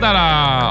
走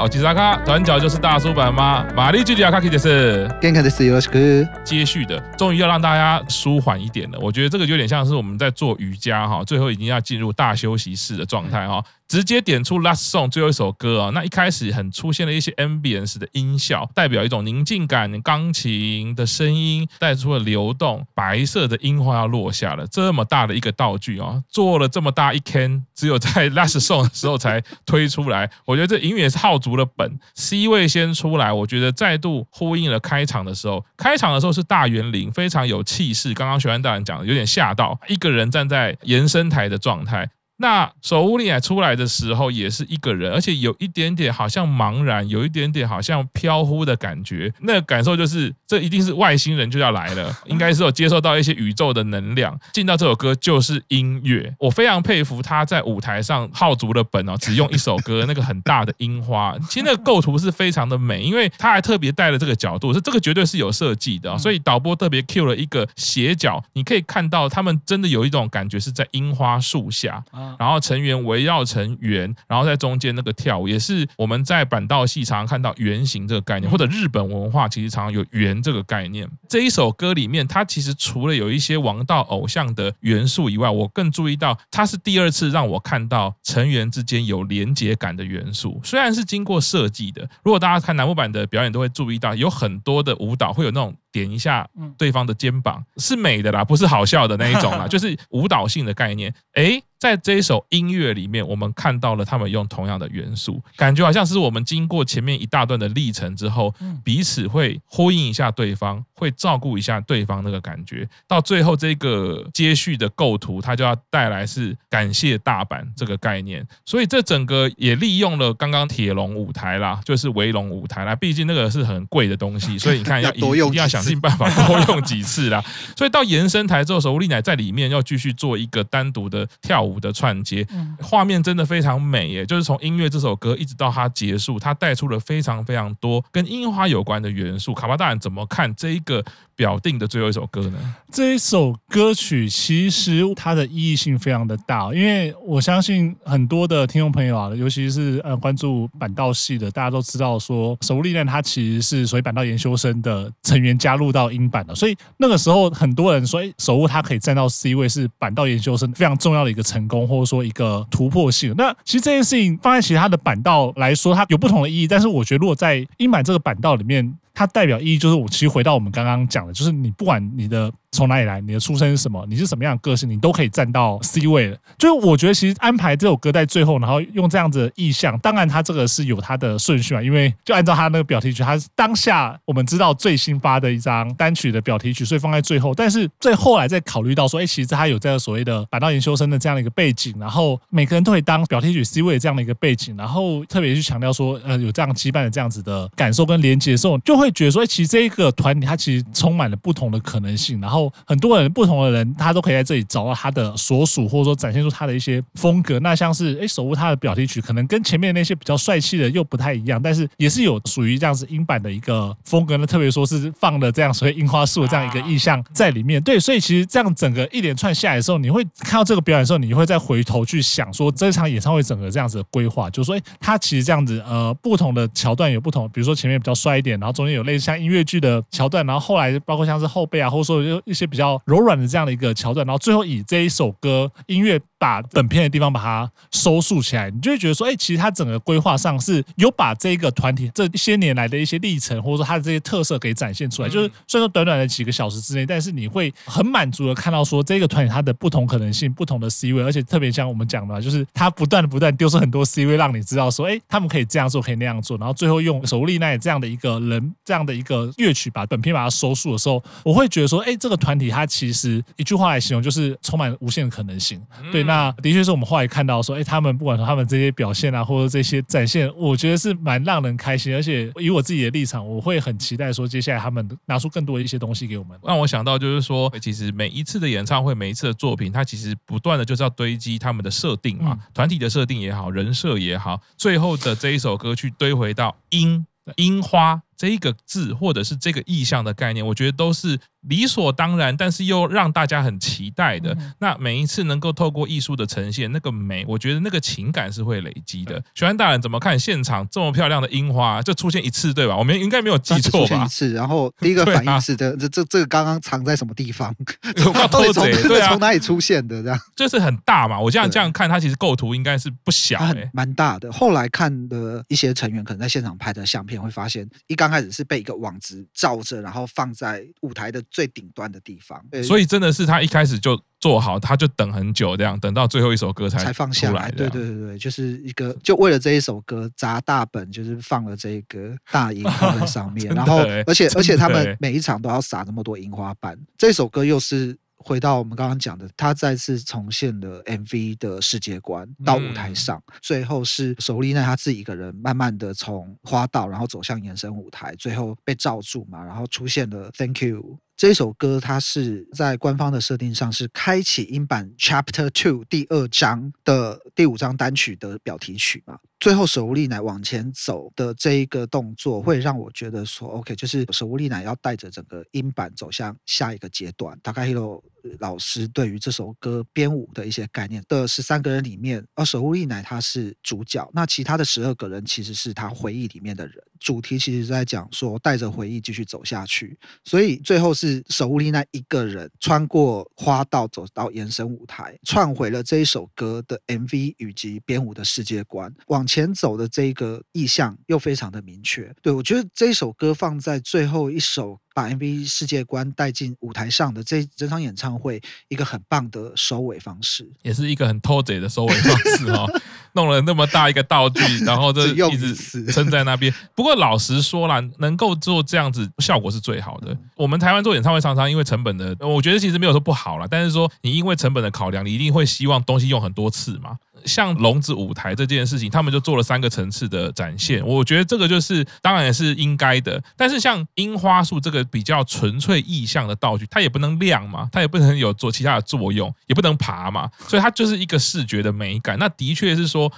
过马卡达啦，我吉萨卡，转角就是大叔版吗？玛丽吉里亚卡基的是，健康的是有是接续的，终于要让大家舒缓一点了。我觉得这个有点像是我们在做瑜伽哈，最后已经要进入大休息室的状态哈。直接点出 Last Song 最后一首歌啊，那一开始很出现了一些 Ambience 的音效，代表一种宁静感，钢琴的声音带出了流动，白色的樱花要落下了，这么大的一个道具啊，做了这么大一 can，，只有在 Last Song 的时候才推出来。我觉得这音乐也是耗足了本，C 位先出来，我觉得再度呼应了开场的时候，开场的时候是大园林，非常有气势。刚刚学安大人讲的有点吓到，一个人站在延伸台的状态。那守护灵出来的时候也是一个人，而且有一点点好像茫然，有一点点好像飘忽的感觉。那个感受就是，这一定是外星人就要来了，应该是有接受到一些宇宙的能量。进到这首歌就是音乐，我非常佩服他在舞台上耗足了本哦，只用一首歌，那个很大的樱花，其实那个构图是非常的美，因为他还特别带了这个角度，是这个绝对是有设计的，所以导播特别 cue 了一个斜角，你可以看到他们真的有一种感觉是在樱花树下。然后成员围绕成圆，然后在中间那个跳舞，也是我们在板道戏常常看到圆形这个概念，或者日本文化其实常常有圆这个概念。这一首歌里面，它其实除了有一些王道偶像的元素以外，我更注意到它是第二次让我看到成员之间有连结感的元素。虽然是经过设计的，如果大家看南部版的表演，都会注意到有很多的舞蹈会有那种。点一下对方的肩膀是美的啦，不是好笑的那一种啦，就是舞蹈性的概念。诶，在这一首音乐里面，我们看到了他们用同样的元素，感觉好像是我们经过前面一大段的历程之后，彼此会呼应一下对方，会照顾一下对方那个感觉。到最后这个接续的构图，它就要带来是感谢大阪这个概念。所以这整个也利用了刚刚铁笼舞台啦，就是围龙舞台啦，毕竟那个是很贵的东西，所以你看要一定要想。想尽办法多用几次啦，所以到延伸台之后，守护丽乃在里面要继续做一个单独的跳舞的串接，画面真的非常美耶！就是从音乐这首歌一直到它结束，它带出了非常非常多跟樱花有关的元素。卡巴大人怎么看这一个表定的最后一首歌呢？这一首歌曲其实它的意义性非常的大，因为我相信很多的听众朋友啊，尤其是呃关注板道系的，大家都知道说守护丽乃它其实是属于板道研修生的成员加入到英版的，所以那个时候很多人说，哎，守护他可以站到 C 位是板道研究生非常重要的一个成功，或者说一个突破性。那其实这件事情放在其他的板道来说，它有不同的意义，但是我觉得如果在英版这个板道里面，它代表意义就是我其实回到我们刚刚讲的，就是你不管你的。从哪里来？你的出身是什么？你是什么样的个性？你都可以站到 C 位的。就是我觉得，其实安排这首歌在最后，然后用这样子的意象，当然它这个是有它的顺序嘛。因为就按照它那个表题曲，它是当下我们知道最新发的一张单曲的表题曲，所以放在最后。但是最后来再考虑到说，哎，其实它有这个所谓的板道研修生的这样的一个背景，然后每个人都可以当表题曲 C 位的这样的一个背景，然后特别去强调说，呃，有这样羁绊的这样子的感受跟连接的时候，就会觉得说，其实这一个团体它其实充满了不同的可能性，然后很多人。不同的人，他都可以在这里找到他的所属，或者说展现出他的一些风格。那像是哎，守护他的表题曲，可能跟前面那些比较帅气的又不太一样，但是也是有属于这样子英版的一个风格呢。特别说是放了这样所谓樱花树的这样一个意象在里面。对，所以其实这样整个一连串下来的时候，你会看到这个表演的时候，你会再回头去想说，这场演唱会整个这样子的规划，就是说，哎，他其实这样子呃，不同的桥段有不同，比如说前面比较帅一点，然后中间有类似像音乐剧的桥段，然后后来包括像是后背啊，或者说一些比较柔软。的这样的一个桥段，然后最后以这一首歌音乐把本片的地方把它收束起来，你就会觉得说，哎，其实它整个规划上是有把这个团体这些年来的一些历程，或者说它的这些特色给展现出来。就是虽然说短短的几个小时之内，但是你会很满足的看到说这个团体它的不同可能性、不同的 C 位，而且特别像我们讲的，就是它不断的不断丢出很多 C 位，让你知道说，哎，他们可以这样做，可以那样做，然后最后用守护丽乃这样的一个人，这样的一个乐曲把本片把它收束的时候，我会觉得说，哎，这个团体它其实。一句话来形容，就是充满无限的可能性。对，那的确是我们后来看到说，哎，他们不管说他们这些表现啊，或者这些展现，我觉得是蛮让人开心。而且以我自己的立场，我会很期待说，接下来他们拿出更多的一些东西给我们。让我想到就是说，其实每一次的演唱会，每一次的作品，它其实不断的就是要堆积他们的设定嘛，团体的设定也好，人设也好，最后的这一首歌去堆回到樱樱花。这一个字或者是这个意象的概念，我觉得都是理所当然，但是又让大家很期待的。嗯、那每一次能够透过艺术的呈现，那个美，我觉得那个情感是会累积的。玄安大人怎么看现场这么漂亮的樱花，就出现一次对吧？我们应该没有记错吧？出现一次，然后第一个 反应是的，这这这个刚刚藏在什么地方？从偷贼对啊，从哪里出现的？这样就是很大嘛。我这样这样看，它其实构图应该是不小、欸，蛮大的。后来看的一些成员可能在现场拍的相片，会发现一刚开始是被一个网子罩着，然后放在舞台的最顶端的地方。所以真的是他一开始就做好，他就等很久，这样等到最后一首歌才才放下来。对对对对，就是一个就为了这一首歌砸大本，就是放了这个大樱花在上面，然后而且而且他们每一场都要撒那么多樱花瓣。这首歌又是。回到我们刚刚讲的，他再次重现了 MV 的世界观到舞台上，嗯、最后是手丽奈他自己一个人慢慢的从花道，然后走向延伸舞台，最后被罩住嘛，然后出现了 Thank You 这首歌，它是在官方的设定上是开启英版 Chapter Two 第二章的第五张单曲的表题曲嘛。最后手无力奶往前走的这一个动作，会让我觉得说，OK，就是手无力奶要带着整个音版走向下一个阶段。大概 Hello 老师对于这首歌编舞的一些概念的十三个人里面，而手莉奈他是主角，那其他的十二个人其实是他回忆里面的人。主题其实是在讲说，带着回忆继续走下去，所以最后是手莉奈一个人穿过花道走到延伸舞台，串回了这一首歌的 MV 以及编舞的世界观往。前走的这个意向又非常的明确，对，我觉得这一首歌放在最后一首，把 MV 世界观带进舞台上的这整场演唱会，一个很棒的收尾方式，也是一个很偷贼的收尾方式哈、哦。弄了那么大一个道具，然后就一直撑在那边。不过老实说啦，能够做这样子效果是最好的。我们台湾做演唱会常常因为成本的，我觉得其实没有说不好啦，但是说你因为成本的考量，你一定会希望东西用很多次嘛。像笼子舞台这件事情，他们就做了三个层次的展现，我觉得这个就是当然也是应该的。但是像樱花树这个比较纯粹意象的道具，它也不能亮嘛，它也不能有做其他的作用，也不能爬嘛，所以它就是一个视觉的美感。那的确是说，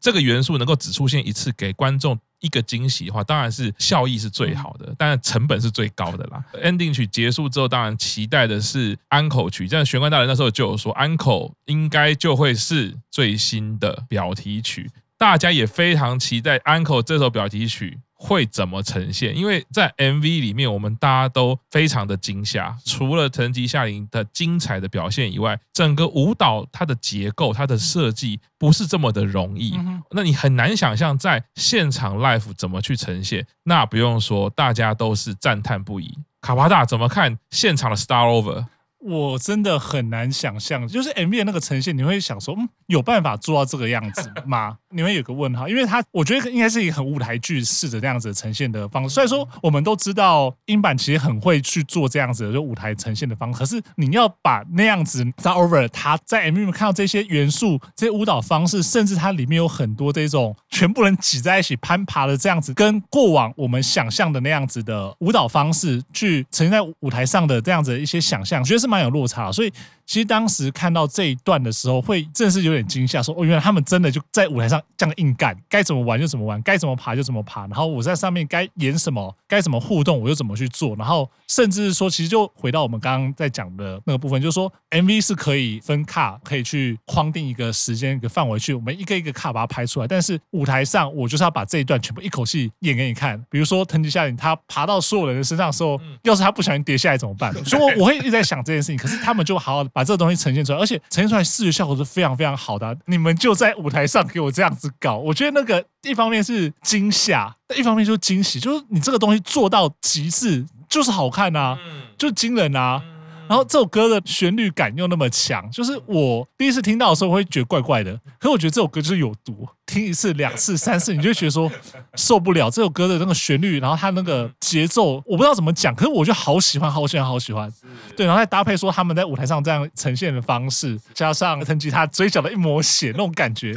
这个元素能够只出现一次，给观众一个惊喜的话，当然是效益是最好的，但是成本是最高的啦。Ending 曲结束之后，当然期待的是安可曲。像玄关大人那时候就有说，安可应该就会是最新的表题曲，大家也非常期待安可这首表题曲。会怎么呈现？因为在 MV 里面，我们大家都非常的惊吓。除了藤吉夏铃的精彩的表现以外，整个舞蹈它的结构、它的设计不是这么的容易。那你很难想象在现场 live 怎么去呈现。那不用说，大家都是赞叹不已。卡巴大怎么看现场的 Start Over？我真的很难想象，就是 MV 的那个呈现，你会想说，嗯，有办法做到这个样子 吗？你会有个问号，因为它，我觉得应该是一个很舞台剧式的那样子呈现的方式。虽然说我们都知道英版其实很会去做这样子的就舞台呈现的方式，可是你要把那样子 start over，它在 MV 里面看到这些元素、这些舞蹈方式，甚至它里面有很多这种全部人挤在一起攀爬的这样子，跟过往我们想象的那样子的舞蹈方式去呈现在舞台上的这样子的一些想象，觉得是。蛮有落差，所以其实当时看到这一段的时候，会真的是有点惊吓，说哦，原来他们真的就在舞台上这样硬干，该怎么玩就怎么玩，该怎么爬就怎么爬，然后我在上面该演什么，该怎么互动，我就怎么去做，然后甚至是说，其实就回到我们刚刚在讲的那个部分，就是说 MV 是可以分卡，可以去框定一个时间一个范围去，我们一个一个卡把它拍出来，但是舞台上我就是要把这一段全部一口气演给你看，比如说藤吉夏铃他爬到所有人的身上的时候，要是他不小心跌下来怎么办？所以我我会一直在想这件事。可是他们就好好的把这个东西呈现出来，而且呈现出来视觉效果是非常非常好的啊。你们就在舞台上给我这样子搞，我觉得那个一方面是惊吓，一方面就是惊喜，就是你这个东西做到极致，就是好看啊，就是惊人啊。然后这首歌的旋律感又那么强，就是我第一次听到的时候会觉得怪怪的，可是我觉得这首歌就是有毒。听一次、两次、三次，你就觉得说受不了这首歌的那个旋律，然后它那个节奏，我不知道怎么讲，可是我就好喜欢、好喜欢、好喜欢。对，然后再搭配说他们在舞台上这样呈现的方式，加上 藤吉他嘴角的一抹血那种感觉，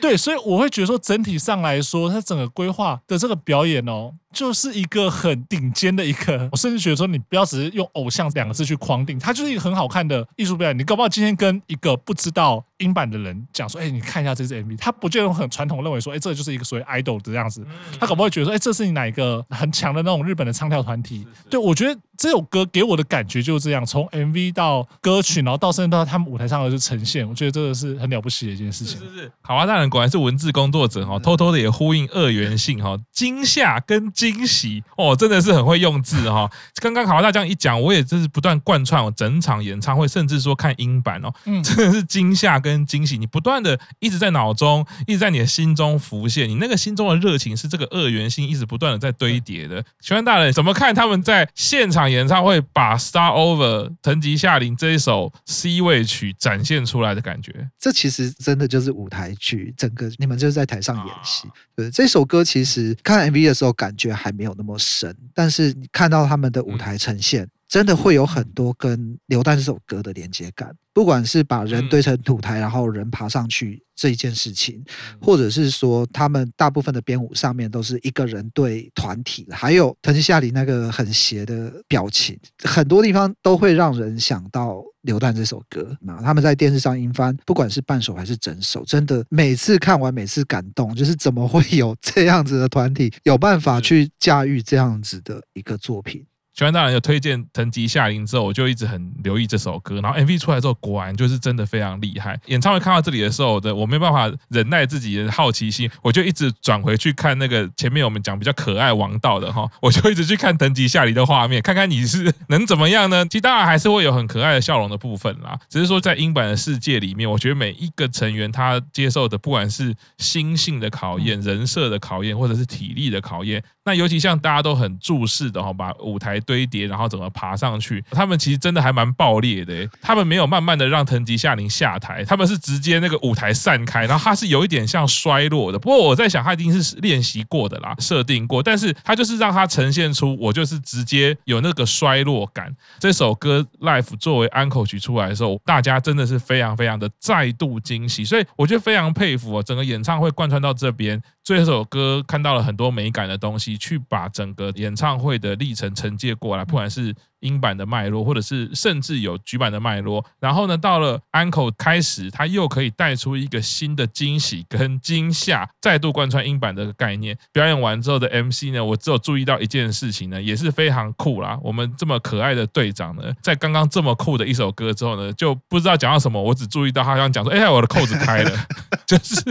对，所以我会觉得说整体上来说，它整个规划的这个表演哦，就是一个很顶尖的一个，我甚至觉得说，你不要只是用偶像两个字去框定，它就是一个很好看的艺术表演。你搞不好今天跟一个不知道英版的人讲说，哎，你看一下这支 MV，他不就用很传统认为说，哎，这就是一个所谓 idol 的样子，他搞不好会觉得说，哎，这是你哪一个很强的那种日日本的唱跳团体？对，我觉得这首歌给我的感觉就是这样，从 MV 到歌曲，然后到甚至到他们舞台上的就呈现，我觉得这个是很了不起的一件事情。是是是，卡哇大人果然是文字工作者哈，偷偷的也呼应二元性哈，惊吓跟惊喜哦，真的是很会用字哈。刚刚卡哇大这样一讲，我也真是不断贯穿我整场演唱会，甚至说看音版哦，嗯真的是惊吓跟惊喜，你不断的一直在脑中，一直在你的心中浮现，你那个心中的热情是这个二元性一直不断的在堆叠的。请问大人怎么看他们在现场演唱会把《Start Over》藤吉夏林这一首 C 位曲展现出来的感觉？这其实真的就是舞台剧，整个你们就是在台上演戏。对，这首歌其实看 MV 的时候感觉还没有那么深，但是你看到他们的舞台呈现。真的会有很多跟《流弹》这首歌的连接感，不管是把人堆成土台，然后人爬上去这一件事情，或者是说他们大部分的编舞上面都是一个人对团体，还有藤吉夏铃那个很邪的表情，很多地方都会让人想到《流弹》这首歌。那他们在电视上音翻，不管是半首还是整首，真的每次看完每次感动，就是怎么会有这样子的团体有办法去驾驭这样子的一个作品。喜欢大人有推荐藤吉夏林之后，我就一直很留意这首歌。然后 MV 出来之后，果然就是真的非常厉害。演唱会看到这里的时候，的我没办法忍耐自己的好奇心，我就一直转回去看那个前面我们讲比较可爱王道的哈，我就一直去看藤吉夏铃的画面，看看你是能怎么样呢？其实当然还是会有很可爱的笑容的部分啦，只是说在英版的世界里面，我觉得每一个成员他接受的，不管是心性的考验、人设的考验，或者是体力的考验，那尤其像大家都很注视的哈，把舞台。堆叠，然后怎么爬上去？他们其实真的还蛮爆裂的。他们没有慢慢的让藤吉夏铃下台，他们是直接那个舞台散开，然后他是有一点像衰落的。不过我在想，他一定是练习过的啦，设定过。但是他就是让他呈现出我就是直接有那个衰落感。这首歌 Life 作为安可曲出来的时候，大家真的是非常非常的再度惊喜，所以我觉得非常佩服啊，整个演唱会贯穿到这边。这首歌看到了很多美感的东西，去把整个演唱会的历程承接过来，不管是。英版的脉络，或者是甚至有局版的脉络，然后呢，到了安可开始，他又可以带出一个新的惊喜跟惊吓，再度贯穿英版的概念。表演完之后的 MC 呢，我只有注意到一件事情呢，也是非常酷啦。我们这么可爱的队长呢，在刚刚这么酷的一首歌之后呢，就不知道讲到什么，我只注意到他好像讲说：“哎，我的扣子开了。”就是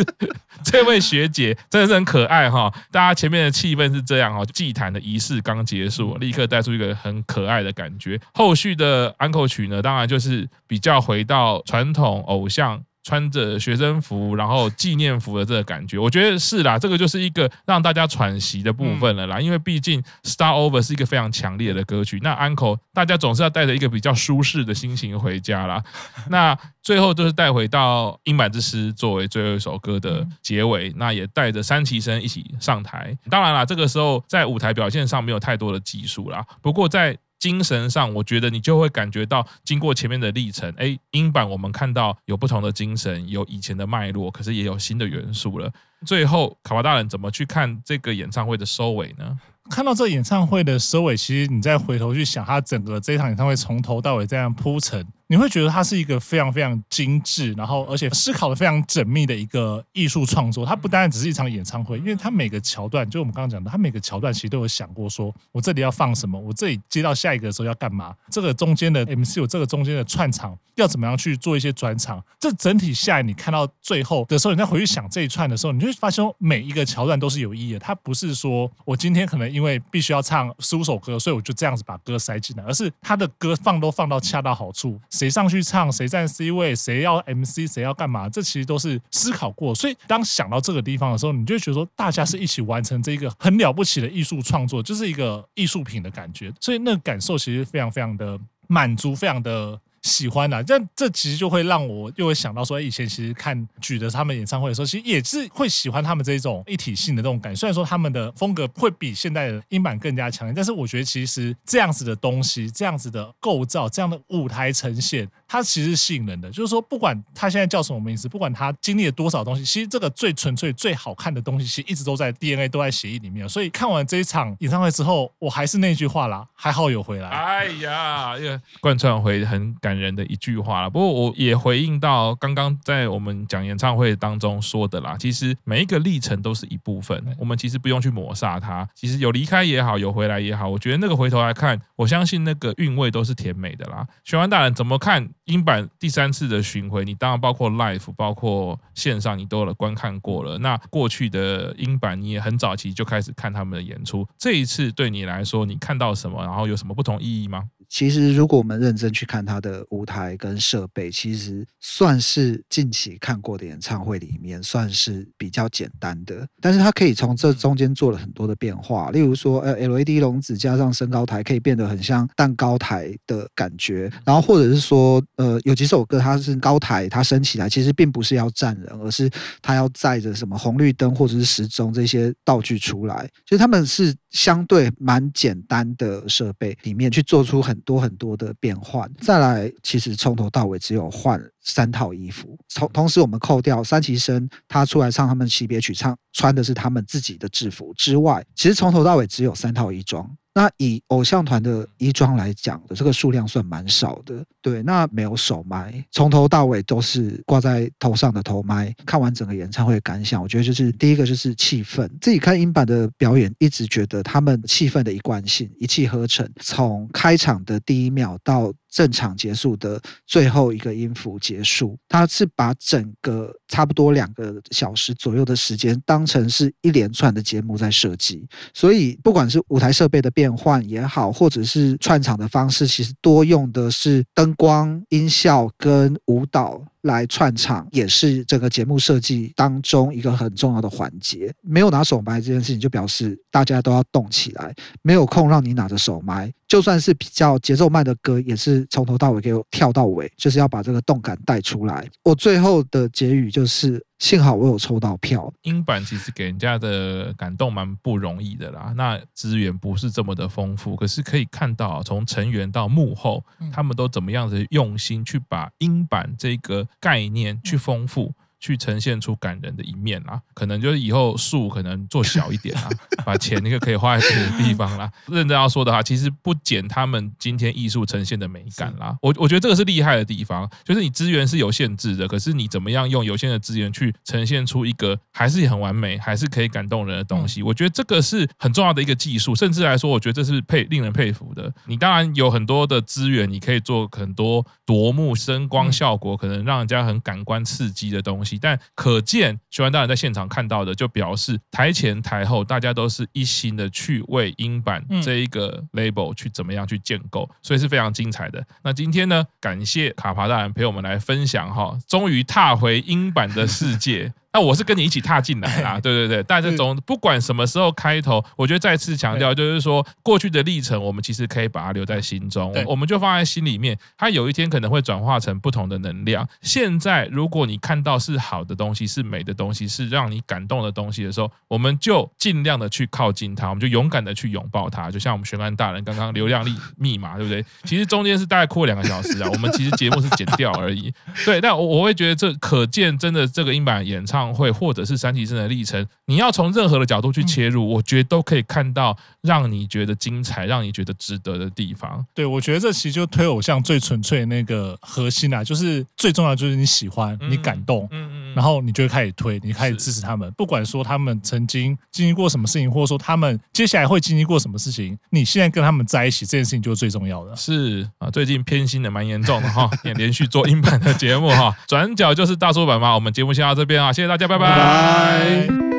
这位学姐真的是很可爱哈。大家前面的气氛是这样哈，祭坛的仪式刚结束，立刻带出一个很可爱的。觉后续的安可曲呢，当然就是比较回到传统偶像。穿着学生服，然后纪念服的这个感觉，我觉得是啦，这个就是一个让大家喘息的部分了啦。因为毕竟《Start Over》是一个非常强烈的歌曲，那安可大家总是要带着一个比较舒适的心情回家啦。那最后就是带回到英版之诗作为最后一首歌的结尾，那也带着三期生一起上台。当然啦，这个时候在舞台表现上没有太多的技术啦，不过在精神上，我觉得你就会感觉到，经过前面的历程，哎，英版我们看到有不同的精神，有以前的脉络，可是也有新的元素了。最后，卡巴大人怎么去看这个演唱会的收尾呢？看到这演唱会的收尾，其实你再回头去想，他整个这一场演唱会从头到尾这样铺陈。你会觉得它是一个非常非常精致，然后而且思考的非常缜密的一个艺术创作。它不单单只是一场演唱会，因为它每个桥段，就我们刚刚讲的，它每个桥段其实都有想过，说我这里要放什么，我这里接到下一个的时候要干嘛，这个中间的 MC，我这个中间的串场要怎么样去做一些转场。这整体下来，你看到最后的时候，你再回去想这一串的时候，你就会发现每一个桥段都是有意义的。它不是说我今天可能因为必须要唱十五首歌，所以我就这样子把歌塞进来，而是它的歌放都放到恰到好处，谁上去唱。谁站 C 位，谁要 MC，谁要干嘛？这其实都是思考过。所以当想到这个地方的时候，你就觉得说，大家是一起完成这一个很了不起的艺术创作，就是一个艺术品的感觉。所以那个感受其实非常非常的满足，非常的。喜欢的，但这其实就会让我又会想到说，以前其实看举的他们演唱会的时候，其实也是会喜欢他们这种一体性的这种感觉。虽然说他们的风格会比现在的音版更加强烈，但是我觉得其实这样子的东西，这样子的构造，这样的舞台呈现，它其实是吸引人的。就是说，不管他现在叫什么名字，不管他经历了多少东西，其实这个最纯粹、最好看的东西，其实一直都在 DNA 都在协议里面。所以看完这一场演唱会之后，我还是那句话啦，还好有回来。哎呀，贯穿回很感人的一句话啦。不过我也回应到刚刚在我们讲演唱会当中说的啦，其实每一个历程都是一部分，我们其实不用去抹杀它。其实有离开也好，有回来也好，我觉得那个回头来看，我相信那个韵味都是甜美的啦。玄关大人怎么看英版第三次的巡回？你当然包括 live，包括线上，你都有观看过了。那过去的英版你也很早期就开始看他们的演出，这一次对你来说，你看到什么？然后有什么不同意义吗？其实，如果我们认真去看他的舞台跟设备，其实算是近期看过的演唱会里面算是比较简单的。但是，他可以从这中间做了很多的变化，例如说，呃，LED 笼子加上升高台，可以变得很像蛋糕台的感觉。然后，或者是说，呃，有几首歌它是高台，它升起来其实并不是要站人，而是它要载着什么红绿灯或者是时钟这些道具出来。其实他们是相对蛮简单的设备里面去做出很多很多的变换，再来，其实从头到尾只有换三套衣服。同同时，我们扣掉三期生他出来唱他们惜别曲，唱穿的是他们自己的制服之外，其实从头到尾只有三套衣装。那以偶像团的衣装来讲的，这个数量算蛮少的。对，那没有手麦，从头到尾都是挂在头上的头麦。看完整个演唱会感想，我觉得就是第一个就是气氛。自己看英版的表演，一直觉得他们气氛的一贯性，一气呵成，从开场的第一秒到。正常结束的最后一个音符结束，他是把整个差不多两个小时左右的时间当成是一连串的节目在设计，所以不管是舞台设备的变换也好，或者是串场的方式，其实多用的是灯光、音效跟舞蹈。来串场也是整个节目设计当中一个很重要的环节。没有拿手牌这件事情，就表示大家都要动起来，没有空让你拿着手麦。就算是比较节奏慢的歌，也是从头到尾给我跳到尾，就是要把这个动感带出来。我最后的结语就是。幸好我有抽到票。英版其实给人家的感动蛮不容易的啦，那资源不是这么的丰富，可是可以看到从成员到幕后，他们都怎么样子用心去把英版这个概念去丰富。去呈现出感人的一面啦，可能就是以后树可能做小一点啦，把钱那个可以花在别的地方啦。认真要说的话，其实不减他们今天艺术呈现的美感啦。我我觉得这个是厉害的地方，就是你资源是有限制的，可是你怎么样用有限的资源去呈现出一个还是很完美，还是可以感动人的东西。我觉得这个是很重要的一个技术，甚至来说，我觉得这是佩令人佩服的。你当然有很多的资源，你可以做很多夺目声光效果，可能让人家很感官刺激的东西。但可见，徐安大人在现场看到的，就表示台前台后大家都是一心的去为英版这一个 label 去怎么样去建构，所以是非常精彩的。那今天呢，感谢卡帕大人陪我们来分享哈，终于踏回英版的世界。那我是跟你一起踏进来啦，对对对，但这种不管什么时候开头，我觉得再次强调就是说，过去的历程我们其实可以把它留在心中，我们就放在心里面，它有一天可能会转化成不同的能量。现在如果你看到是好的东西，是美的东西，是让你感动的东西的时候，我们就尽量的去靠近它，我们就勇敢的去拥抱它。就像我们玄关大人刚刚流量力密码，对不对？其实中间是大概哭了两个小时啊，我们其实节目是剪掉而已。对，但我我会觉得这可见真的这个音版演唱。会或者是三级生的历程，你要从任何的角度去切入，我觉得都可以看到让你觉得精彩、让你觉得值得的地方。对，我觉得这其实就推偶像最纯粹的那个核心啊，就是最重要就是你喜欢、你感动，嗯嗯，然后你就会开始推，你开始支持他们，不管说他们曾经经历过什么事情，或者说他们接下来会经历过什么事情，你现在跟他们在一起，这件事情就是最重要的。是啊，最近偏心的蛮严重的哈，也连续做英版的节目哈，转角就是大叔版嘛。我们节目先到这边啊，谢谢大家。拜拜。